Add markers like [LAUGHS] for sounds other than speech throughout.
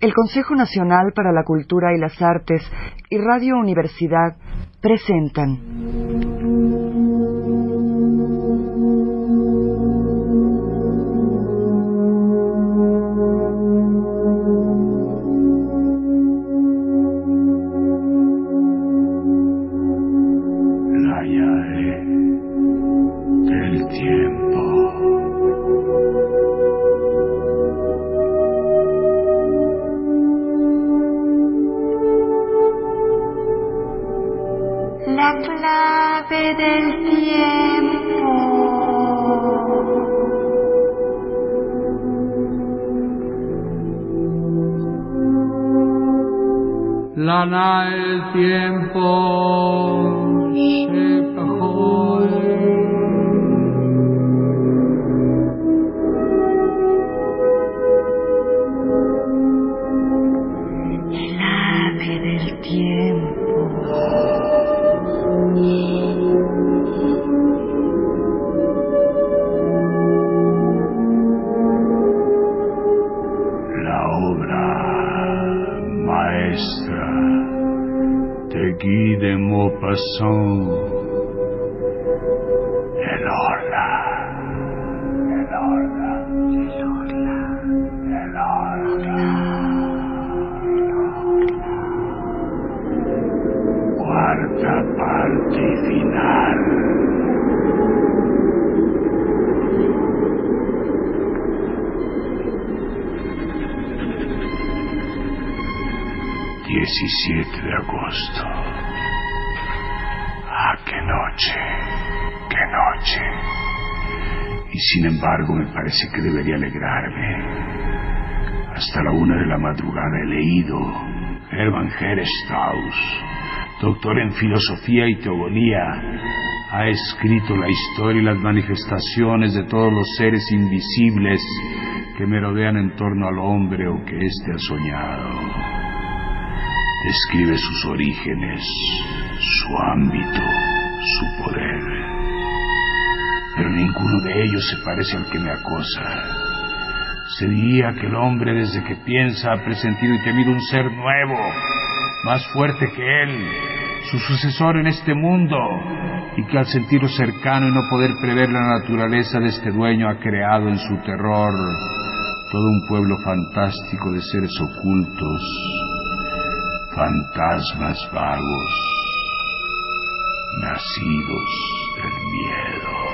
el Consejo Nacional para la Cultura y las Artes y Radio Universidad presentan. Y sin embargo me parece que debería alegrarme. Hasta la una de la madrugada he leído Hermann Heresthaus, doctor en filosofía y teogonía, ha escrito la historia y las manifestaciones de todos los seres invisibles que merodean en torno al hombre o que éste ha soñado describe sus orígenes, su ámbito, su poder. Pero ninguno de ellos se parece al que me acosa. Se diría que el hombre desde que piensa ha presentido y temido un ser nuevo, más fuerte que él, su sucesor en este mundo, y que al sentirlo cercano y no poder prever la naturaleza de este dueño ha creado en su terror todo un pueblo fantástico de seres ocultos, fantasmas vagos, nacidos del miedo.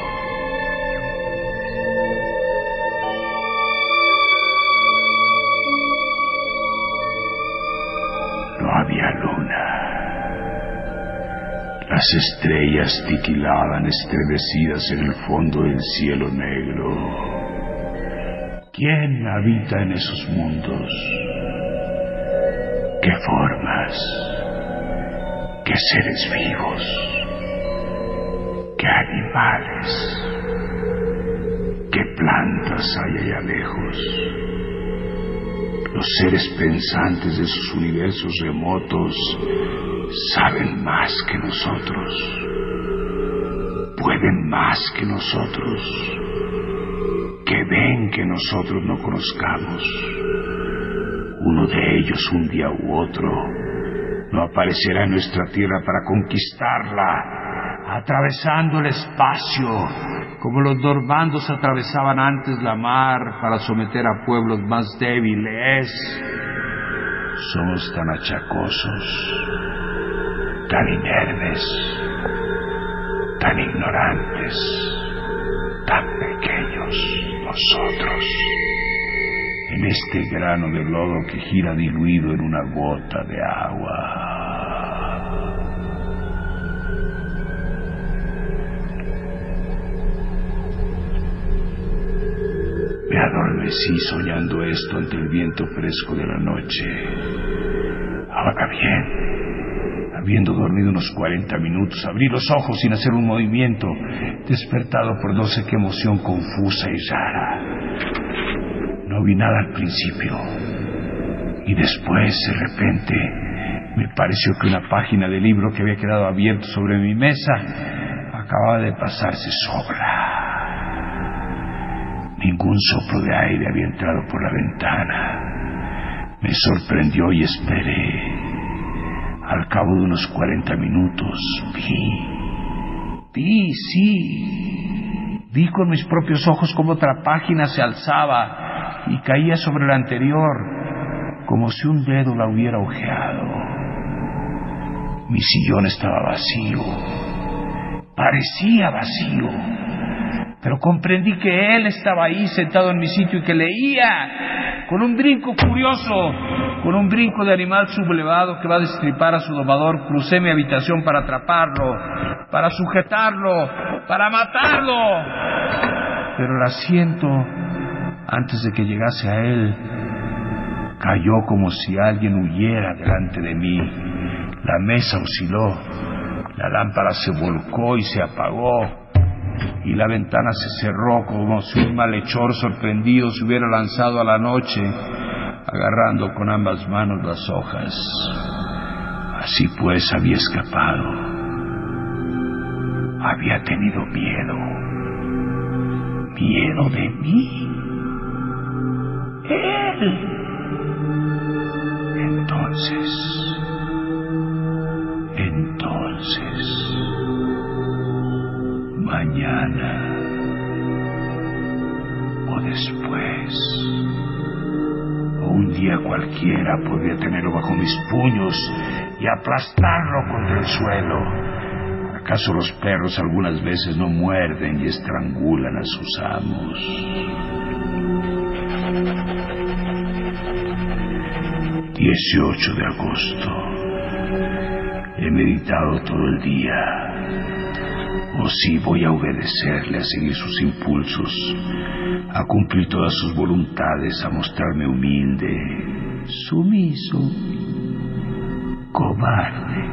Había luna. Las estrellas titilaban estremecidas en el fondo del cielo negro. ¿Quién habita en esos mundos? qué formas, qué seres vivos, qué animales, qué plantas hay allá lejos. Los seres pensantes de sus universos remotos saben más que nosotros, pueden más que nosotros, que ven que nosotros no conozcamos. Uno de ellos un día u otro no aparecerá en nuestra tierra para conquistarla, atravesando el espacio, como los normandos atravesaban antes la mar para someter a pueblos más débiles. Somos tan achacosos, tan inermes, tan ignorantes, tan pequeños nosotros en este grano de lodo que gira diluido en una gota de agua. Adormecí soñando esto ante el viento fresco de la noche. Ahora bien, habiendo dormido unos cuarenta minutos, abrí los ojos sin hacer un movimiento, despertado por no sé qué emoción confusa y rara. No vi nada al principio. Y después, de repente, me pareció que una página del libro que había quedado abierto sobre mi mesa acababa de pasarse sola. Ningún soplo de aire había entrado por la ventana. Me sorprendió y esperé. Al cabo de unos cuarenta minutos vi, vi, sí, vi con mis propios ojos cómo otra página se alzaba y caía sobre la anterior, como si un dedo la hubiera ojeado. Mi sillón estaba vacío, parecía vacío, pero comprendí que él estaba ahí sentado en mi sitio y que leía con un brinco curioso, con un brinco de animal sublevado que va a destripar a su domador, crucé mi habitación para atraparlo, para sujetarlo, para matarlo. Pero el asiento, antes de que llegase a él, cayó como si alguien huyera delante de mí. La mesa osciló, la lámpara se volcó y se apagó y la ventana se cerró como si un malhechor sorprendido se hubiera lanzado a la noche, agarrando con ambas manos las hojas. Así pues había escapado. Había tenido miedo. Miedo de mí. Él. Entonces. Entonces mañana o después o un día cualquiera podría tenerlo bajo mis puños y aplastarlo contra el suelo. ¿Acaso los perros algunas veces no muerden y estrangulan a sus amos? 18 de agosto. He meditado todo el día o si voy a obedecerle, a seguir sus impulsos, a cumplir todas sus voluntades, a mostrarme humilde, sumiso, cobarde.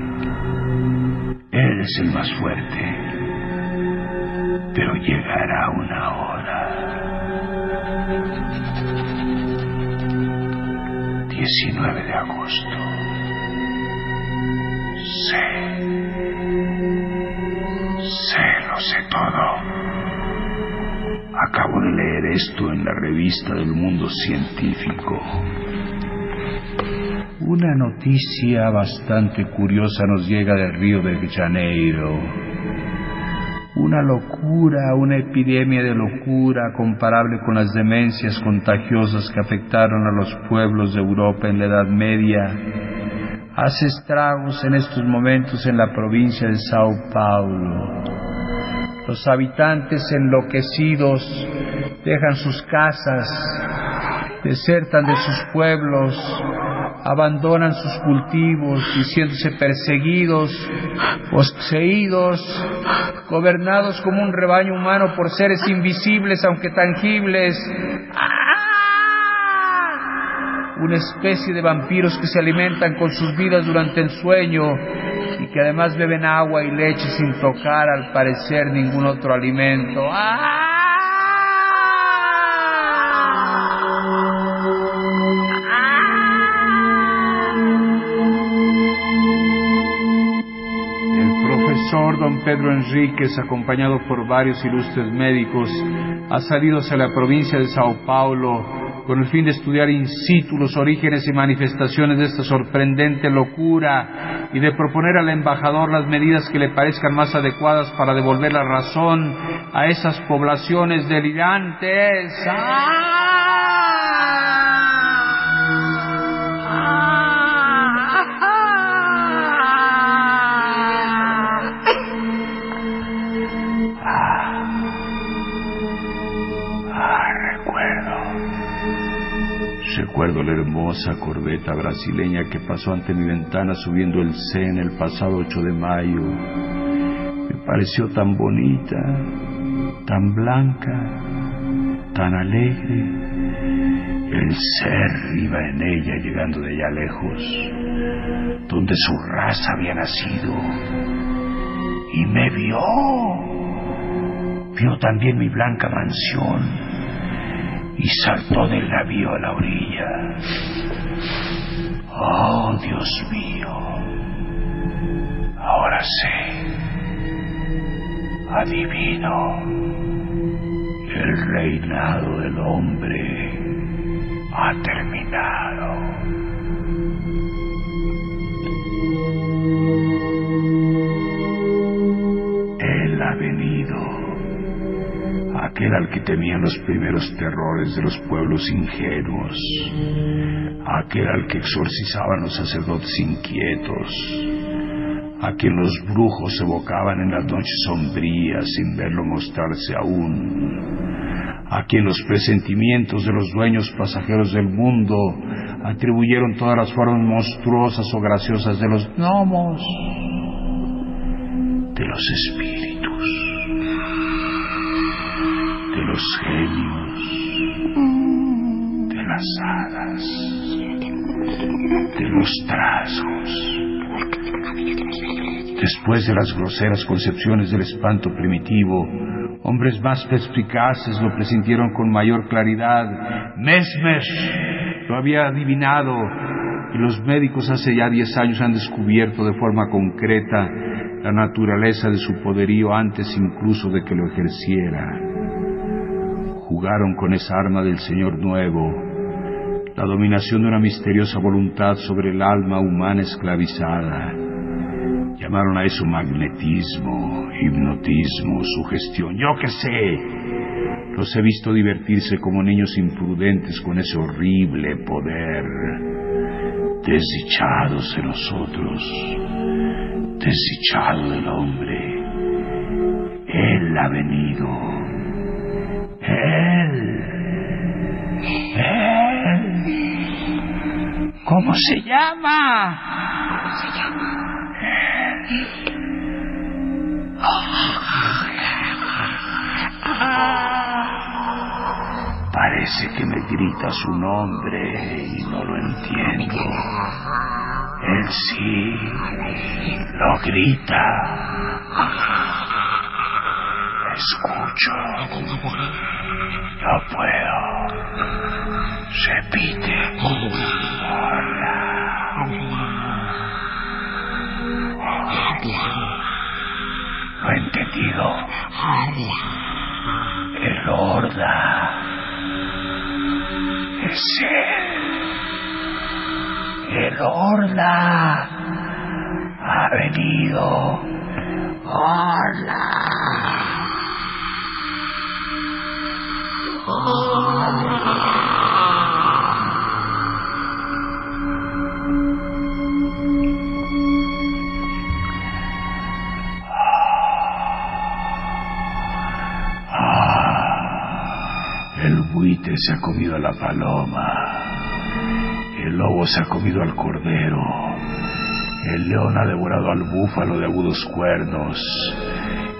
Él es el más fuerte, pero llegará una hora. 19 de agosto. Sé sé, todo. Acabo de leer esto en la revista del mundo científico. Una noticia bastante curiosa nos llega del Río de Janeiro. Una locura, una epidemia de locura comparable con las demencias contagiosas que afectaron a los pueblos de Europa en la Edad Media hace estragos en estos momentos en la provincia de Sao Paulo. Los habitantes enloquecidos dejan sus casas, desertan de sus pueblos, abandonan sus cultivos, diciéndose perseguidos, poseídos, gobernados como un rebaño humano por seres invisibles aunque tangibles. Una especie de vampiros que se alimentan con sus vidas durante el sueño y que además beben agua y leche sin tocar al parecer ningún otro alimento. Profesor don Pedro Enríquez, acompañado por varios ilustres médicos, ha salido hacia la provincia de Sao Paulo con el fin de estudiar in situ los orígenes y manifestaciones de esta sorprendente locura y de proponer al embajador las medidas que le parezcan más adecuadas para devolver la razón a esas poblaciones delirantes. Recuerdo la hermosa corbeta brasileña que pasó ante mi ventana subiendo el Sen el pasado 8 de mayo. Me pareció tan bonita, tan blanca, tan alegre. El ser iba en ella llegando de allá lejos, donde su raza había nacido. Y me vio. Vio también mi blanca mansión y saltó del navío a la orilla. Oh, Dios mío, ahora sé, adivino, el reinado del hombre ha terminado. Aquel al que temían los primeros terrores de los pueblos ingenuos, aquel al que exorcizaban los sacerdotes inquietos, a quien los brujos evocaban en las noches sombrías sin verlo mostrarse aún, a quien los presentimientos de los dueños pasajeros del mundo atribuyeron todas las formas monstruosas o graciosas de los gnomos, de los espíritus, de los genios, de las hadas, de los trasgos. Después de las groseras concepciones del espanto primitivo, hombres más perspicaces lo presintieron con mayor claridad. Mesmer lo había adivinado y los médicos hace ya diez años han descubierto de forma concreta la naturaleza de su poderío antes incluso de que lo ejerciera. Jugaron con esa arma del Señor Nuevo, la dominación de una misteriosa voluntad sobre el alma humana esclavizada. Llamaron a eso magnetismo, hipnotismo, sugestión, yo qué sé. Los he visto divertirse como niños imprudentes con ese horrible poder. Desdichados de nosotros, desdichado del hombre. Él ha venido. Él. Él. ¿Cómo se llama? ¿Cómo se llama? Parece que me grita su nombre y no lo entiendo. Él sí lo grita. No puedo. Repite. Hola. Lo he entendido. El horda. Es él. El horda. Ha venido. Hola. El buitre se ha comido a la paloma. El lobo se ha comido al cordero. El león ha devorado al búfalo de agudos cuernos.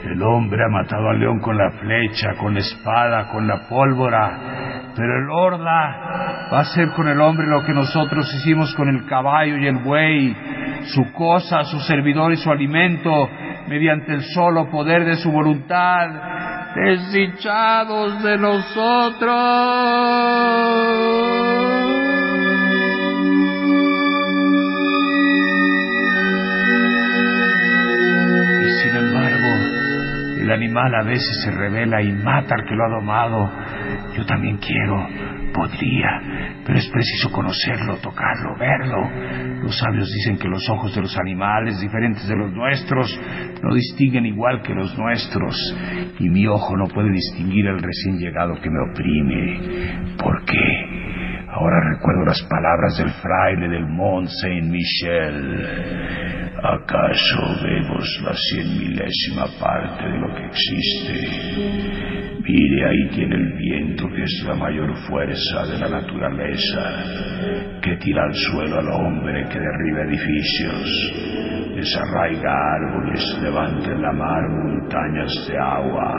El hombre ha matado al león con la flecha, con la espada, con la pólvora. Pero el horda va a hacer con el hombre lo que nosotros hicimos con el caballo y el buey, su cosa, su servidor y su alimento, mediante el solo poder de su voluntad. Desdichados de nosotros. El animal a veces se revela y mata al que lo ha domado. Yo también quiero, podría, pero es preciso conocerlo, tocarlo, verlo. Los sabios dicen que los ojos de los animales, diferentes de los nuestros, no distinguen igual que los nuestros, y mi ojo no puede distinguir al recién llegado que me oprime. ¿Por qué? Ahora las palabras del fraile del Mont Saint-Michel. ¿Acaso vemos la cien milésima parte de lo que existe? Mire, ahí tiene el viento que es la mayor fuerza de la naturaleza, que tira al suelo al hombre, que derriba edificios, desarraiga árboles, levanta en la mar montañas de agua.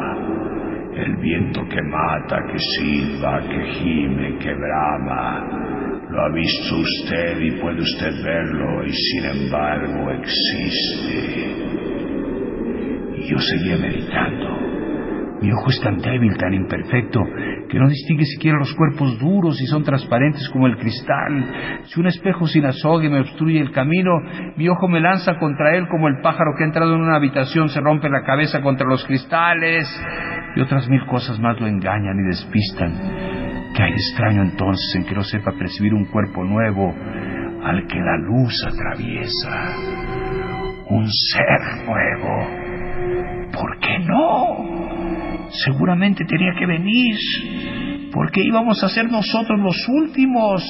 El viento que mata, que silba, que gime, que brama, lo ha visto usted y puede usted verlo y sin embargo existe. Y yo seguía meditando. Mi ojo es tan débil, tan imperfecto, que no distingue siquiera los cuerpos duros y son transparentes como el cristal. Si un espejo sin azogue me obstruye el camino, mi ojo me lanza contra él como el pájaro que ha entrado en una habitación se rompe la cabeza contra los cristales. Y otras mil cosas más lo engañan y despistan. ¿Qué hay extraño entonces en que no sepa percibir un cuerpo nuevo al que la luz atraviesa? Un ser nuevo. ¿Por qué no? seguramente tenía que venir, porque íbamos a ser nosotros los últimos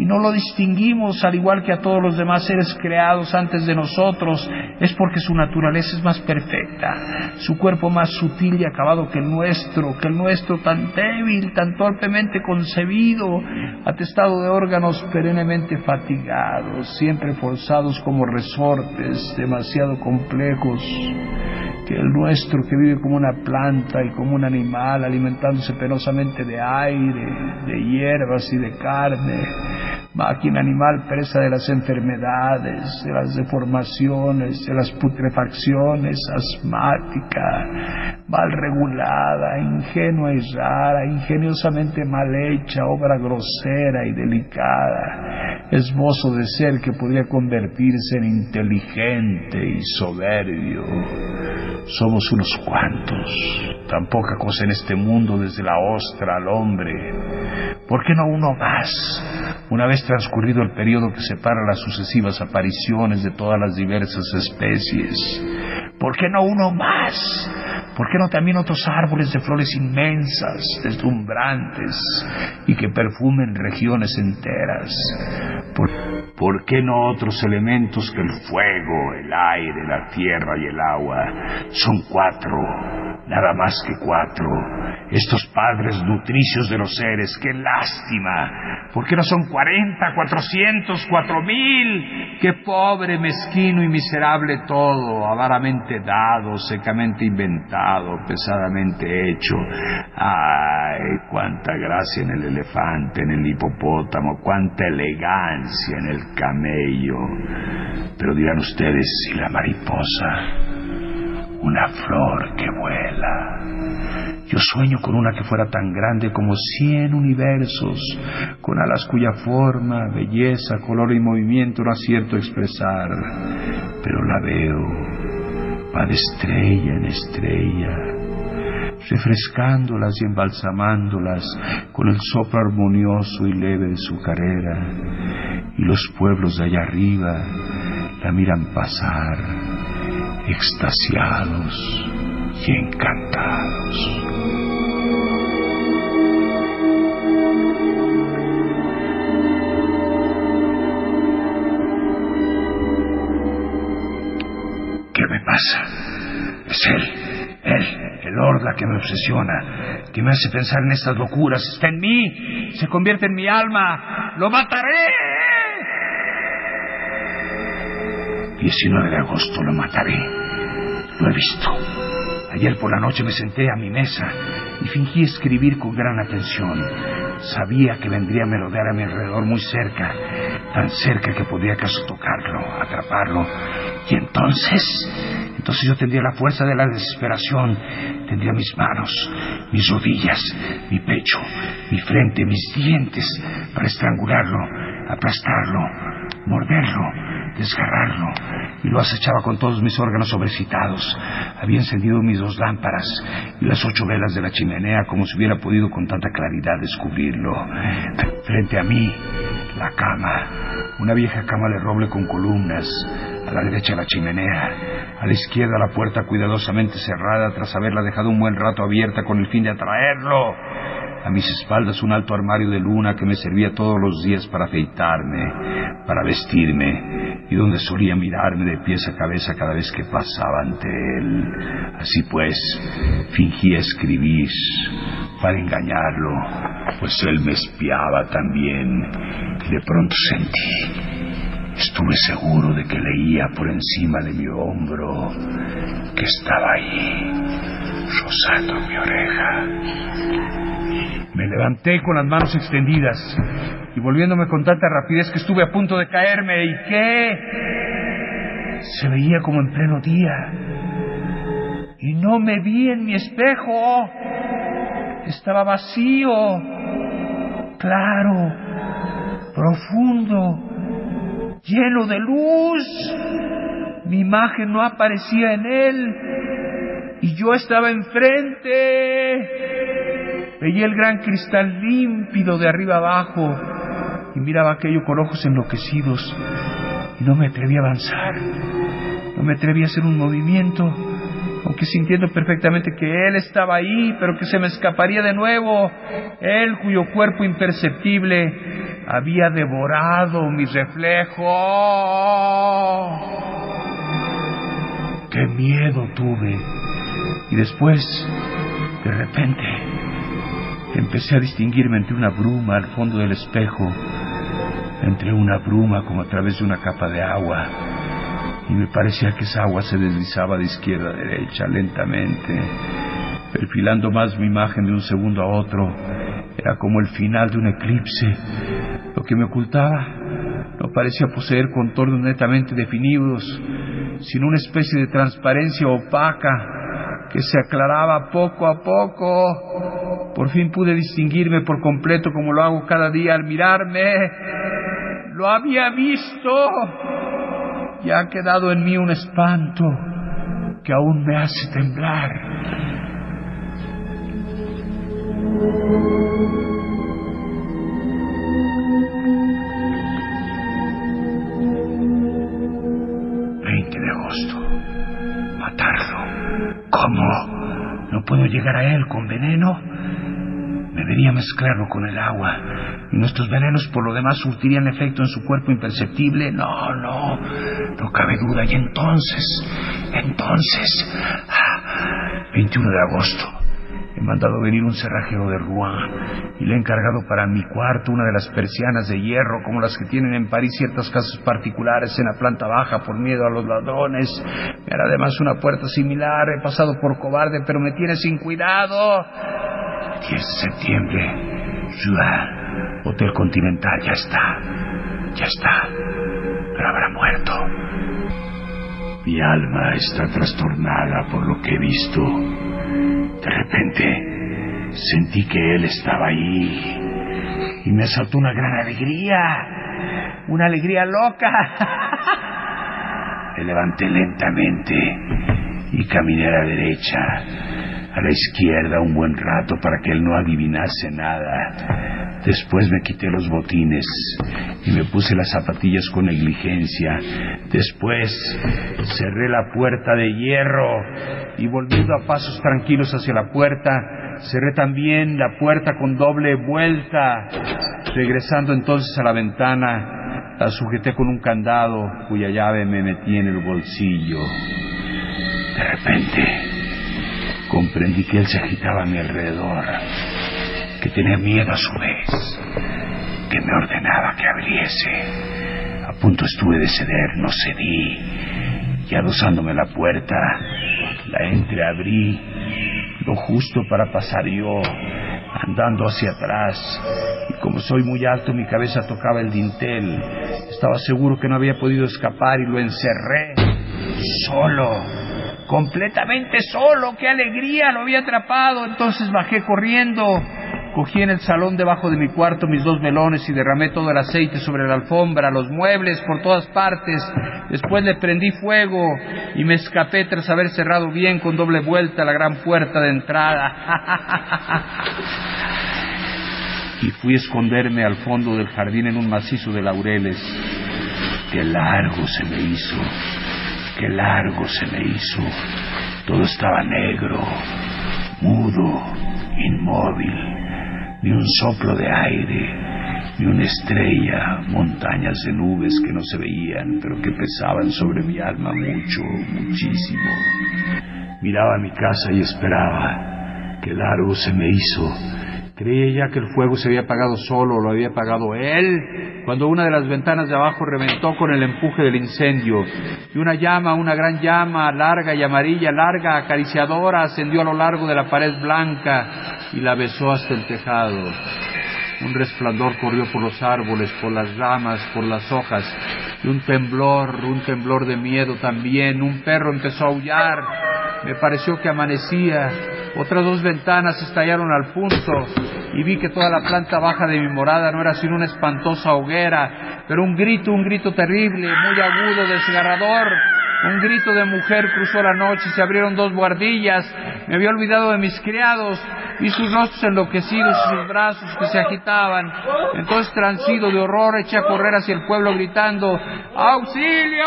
y no lo distinguimos al igual que a todos los demás seres creados antes de nosotros, es porque su naturaleza es más perfecta, su cuerpo más sutil y acabado que el nuestro, que el nuestro tan débil, tan torpemente concebido, atestado de órganos perennemente fatigados, siempre forzados como resortes, demasiado complejos el nuestro que vive como una planta y como un animal, alimentándose penosamente de aire, de hierbas y de carne, máquina animal presa de las enfermedades, de las deformaciones, de las putrefacciones, asmática, mal regulada, ingenua y rara, ingeniosamente mal hecha, obra grosera y delicada, esbozo de ser que podría convertirse en inteligente y soberbio. Somos unos cuantos, tan poca cosa en este mundo desde la ostra al hombre. ¿Por qué no uno más? Una vez transcurrido el periodo que separa las sucesivas apariciones de todas las diversas especies. ¿Por qué no uno más? ¿Por qué no también otros árboles de flores inmensas, deslumbrantes y que perfumen regiones enteras? ¿Por, ¿Por, qué no otros elementos que el fuego, el aire, la tierra y el agua? Son cuatro, nada más que cuatro. Estos padres nutricios de los seres, qué lástima. ¿Por qué no son cuarenta, cuatrocientos, cuatro mil? Qué pobre, mezquino y miserable todo, avaramente dado, secamente inventado, pesadamente hecho. Ay, cuánta gracia en el elefante, en el hipopótamo, cuánta elegancia en el camello. Pero dirán ustedes, ¿y la mariposa? Una flor que vuela. Yo sueño con una que fuera tan grande como cien universos, con alas cuya forma, belleza, color y movimiento no acierto expresar, pero la veo, va de estrella en estrella, refrescándolas y embalsamándolas con el soplo armonioso y leve de su carrera, y los pueblos de allá arriba la miran pasar, extasiados y encantados. Es él, él, el horda que me obsesiona, que me hace pensar en estas locuras. Está en mí, se convierte en mi alma. ¡Lo mataré! 19 de agosto lo mataré. Lo he visto. Ayer por la noche me senté a mi mesa y fingí escribir con gran atención. Sabía que vendría a merodear a mi alrededor muy cerca, tan cerca que podría acaso tocarlo, atraparlo. Y entonces, entonces yo tendría la fuerza de la desesperación, tendría mis manos, mis rodillas, mi pecho, mi frente, mis dientes para estrangularlo, aplastarlo, morderlo, desgarrarlo, y lo acechaba con todos mis órganos sobrecitados. Había encendido mis dos lámparas y las ocho velas de la chimenea como si hubiera podido con tanta claridad descubrirlo. Frente a mí, la cama, una vieja cama de roble con columnas, a la derecha la chimenea, a la izquierda la puerta cuidadosamente cerrada tras haberla dejado un buen rato abierta con el fin de atraerlo. A mis espaldas un alto armario de luna que me servía todos los días para afeitarme, para vestirme, y donde solía mirarme de pies a cabeza cada vez que pasaba ante él. Así pues, fingí escribir para engañarlo, pues él me espiaba también, y de pronto sentí Estuve seguro de que leía por encima de mi hombro que estaba ahí, rozando mi oreja. Me levanté con las manos extendidas y volviéndome con tanta rapidez que estuve a punto de caerme. ¿Y qué? Se veía como en pleno día. Y no me vi en mi espejo. Estaba vacío, claro, profundo lleno de luz. Mi imagen no aparecía en él y yo estaba enfrente. Veía el gran cristal límpido de arriba abajo y miraba aquello con ojos enloquecidos y no me atreví a avanzar. No me atreví a hacer un movimiento aunque sintiendo perfectamente que él estaba ahí, pero que se me escaparía de nuevo, él cuyo cuerpo imperceptible había devorado mi reflejo. ¡Qué miedo tuve! Y después, de repente, empecé a distinguirme entre una bruma al fondo del espejo, entre una bruma como a través de una capa de agua, y me parecía que esa agua se deslizaba de izquierda a derecha lentamente, perfilando más mi imagen de un segundo a otro. Era como el final de un eclipse. Lo que me ocultaba no parecía poseer contornos netamente definidos, sino una especie de transparencia opaca que se aclaraba poco a poco. Por fin pude distinguirme por completo como lo hago cada día al mirarme. Lo había visto y ha quedado en mí un espanto que aún me hace temblar. de agosto. Matarlo. ¿Cómo? ¿No puedo llegar a él con veneno? Debería mezclarlo con el agua. ¿Y nuestros venenos por lo demás surtirían efecto en su cuerpo imperceptible? No, no, no cabe duda. Y entonces, entonces, 21 ah, de agosto, he mandado venir un cerrajero de Rouen y le he encargado para mi cuarto una de las persianas de hierro como las que tienen en París ciertas casas particulares en la planta baja por miedo a los ladrones. Me hará además una puerta similar. He pasado por cobarde, pero me tiene sin cuidado. 10 de septiembre, Hotel Continental, ya está, ya está, pero habrá muerto. Mi alma está trastornada por lo que he visto. De repente, sentí que él estaba ahí y me asaltó una gran alegría, una alegría loca. [LAUGHS] Me levanté lentamente y caminé a la derecha a la izquierda un buen rato para que él no adivinase nada. Después me quité los botines y me puse las zapatillas con negligencia. Después cerré la puerta de hierro y volviendo a pasos tranquilos hacia la puerta, cerré también la puerta con doble vuelta. Regresando entonces a la ventana, la sujeté con un candado cuya llave me metí en el bolsillo. De repente, comprendí que él se agitaba a mi alrededor, que tenía miedo a su vez, que me ordenaba que abriese. A punto estuve de ceder, no cedí, y adosándome la puerta, la entreabrí, lo justo para pasar yo, andando hacia atrás, y como soy muy alto, mi cabeza tocaba el dintel. Estaba seguro que no había podido escapar y lo encerré, solo completamente solo, qué alegría, lo había atrapado. Entonces bajé corriendo, cogí en el salón debajo de mi cuarto mis dos melones y derramé todo el aceite sobre la alfombra, los muebles, por todas partes. Después le prendí fuego y me escapé tras haber cerrado bien con doble vuelta la gran puerta de entrada. [LAUGHS] y fui a esconderme al fondo del jardín en un macizo de laureles. Qué largo se me hizo Qué largo se me hizo. Todo estaba negro, mudo, inmóvil. Ni un soplo de aire, ni una estrella, montañas de nubes que no se veían, pero que pesaban sobre mi alma mucho, muchísimo. Miraba mi casa y esperaba. Qué largo se me hizo Creía ya que el fuego se había apagado solo, lo había apagado él, cuando una de las ventanas de abajo reventó con el empuje del incendio, y una llama, una gran llama, larga y amarilla, larga, acariciadora, ascendió a lo largo de la pared blanca y la besó hasta el tejado. Un resplandor corrió por los árboles, por las ramas, por las hojas, y un temblor, un temblor de miedo también. Un perro empezó a aullar. Me pareció que amanecía. Otras dos ventanas estallaron al punto y vi que toda la planta baja de mi morada no era sino una espantosa hoguera, pero un grito, un grito terrible, muy agudo, desgarrador. Un grito de mujer cruzó la noche, se abrieron dos guardillas, me había olvidado de mis criados, y sus rostros enloquecidos y sus brazos que se agitaban. Entonces, transido de horror, eché a correr hacia el pueblo gritando, ¡Auxilio!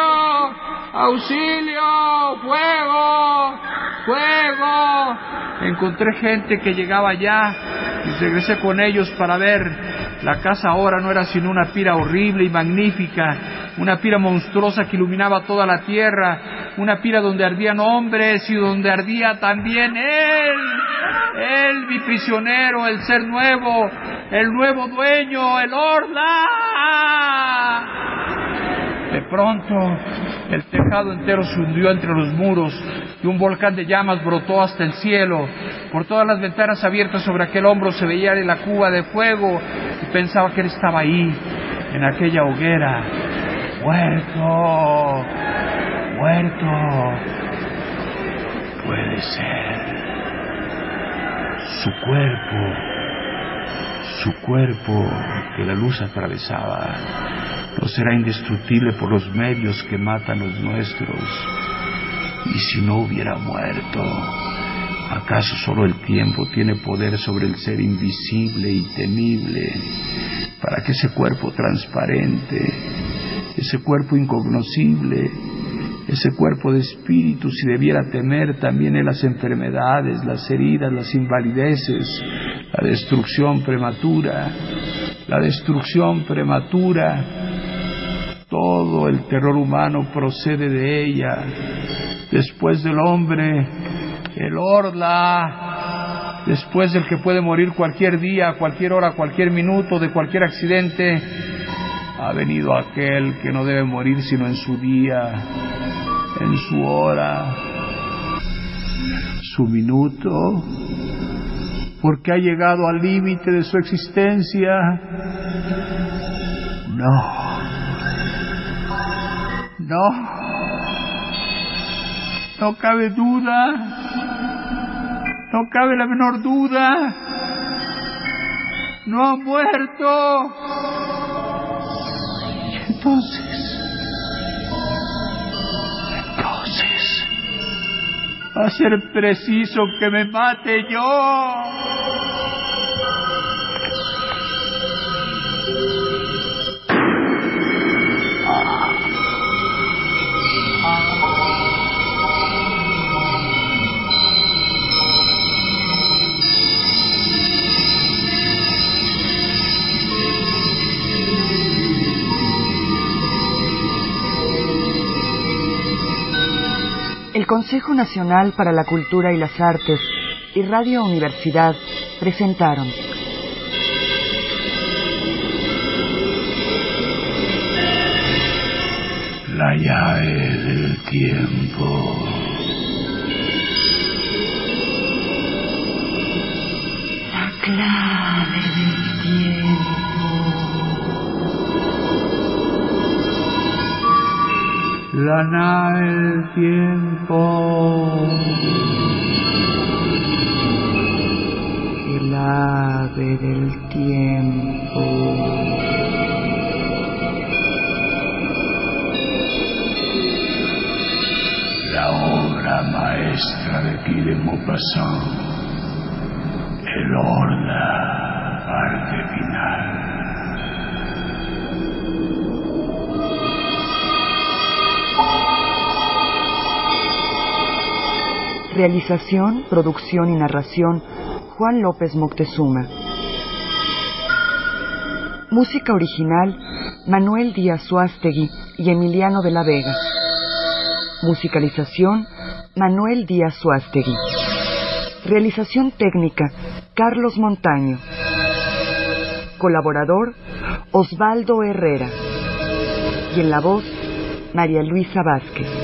¡Auxilio! ¡Fuego! ¡Fuego! Encontré gente que llegaba allá y regresé con ellos para ver. La casa ahora no era sino una pira horrible y magnífica, una pira monstruosa que iluminaba toda la tierra, una pira donde ardían hombres y donde ardía también él, él, mi prisionero, el ser nuevo, el nuevo dueño, el Orla. Pronto, el tejado entero se hundió entre los muros y un volcán de llamas brotó hasta el cielo. Por todas las ventanas abiertas sobre aquel hombro se veía la cuba de fuego y pensaba que él estaba ahí, en aquella hoguera. Muerto, muerto. Puede ser. Su cuerpo, su cuerpo que la luz atravesaba, no será indestructible por los medios que matan los nuestros. Y si no hubiera muerto, ¿acaso solo el tiempo tiene poder sobre el ser invisible y temible para que ese cuerpo transparente, ese cuerpo incognoscible, ese cuerpo de espíritu, si debiera temer también en las enfermedades, las heridas, las invalideces, la destrucción prematura, la destrucción prematura, todo el terror humano procede de ella. Después del hombre, el orla, después del que puede morir cualquier día, cualquier hora, cualquier minuto, de cualquier accidente, ha venido aquel que no debe morir sino en su día, en su hora, su minuto, porque ha llegado al límite de su existencia. No, no, no cabe duda, no cabe la menor duda, no ha muerto. Entonces, a ser preciso que me mate yo. El Consejo Nacional para la Cultura y las Artes y Radio Universidad presentaron La llave del tiempo. La nave del tiempo. el ave del tiempo. La obra maestra de Guy de Maupassant. El Orla, Realización, producción y narración Juan López Moctezuma. Música original Manuel Díaz Suástegui y Emiliano de la Vega. Musicalización Manuel Díaz Suástegui. Realización técnica Carlos Montaño. Colaborador Osvaldo Herrera. Y en la voz María Luisa Vázquez.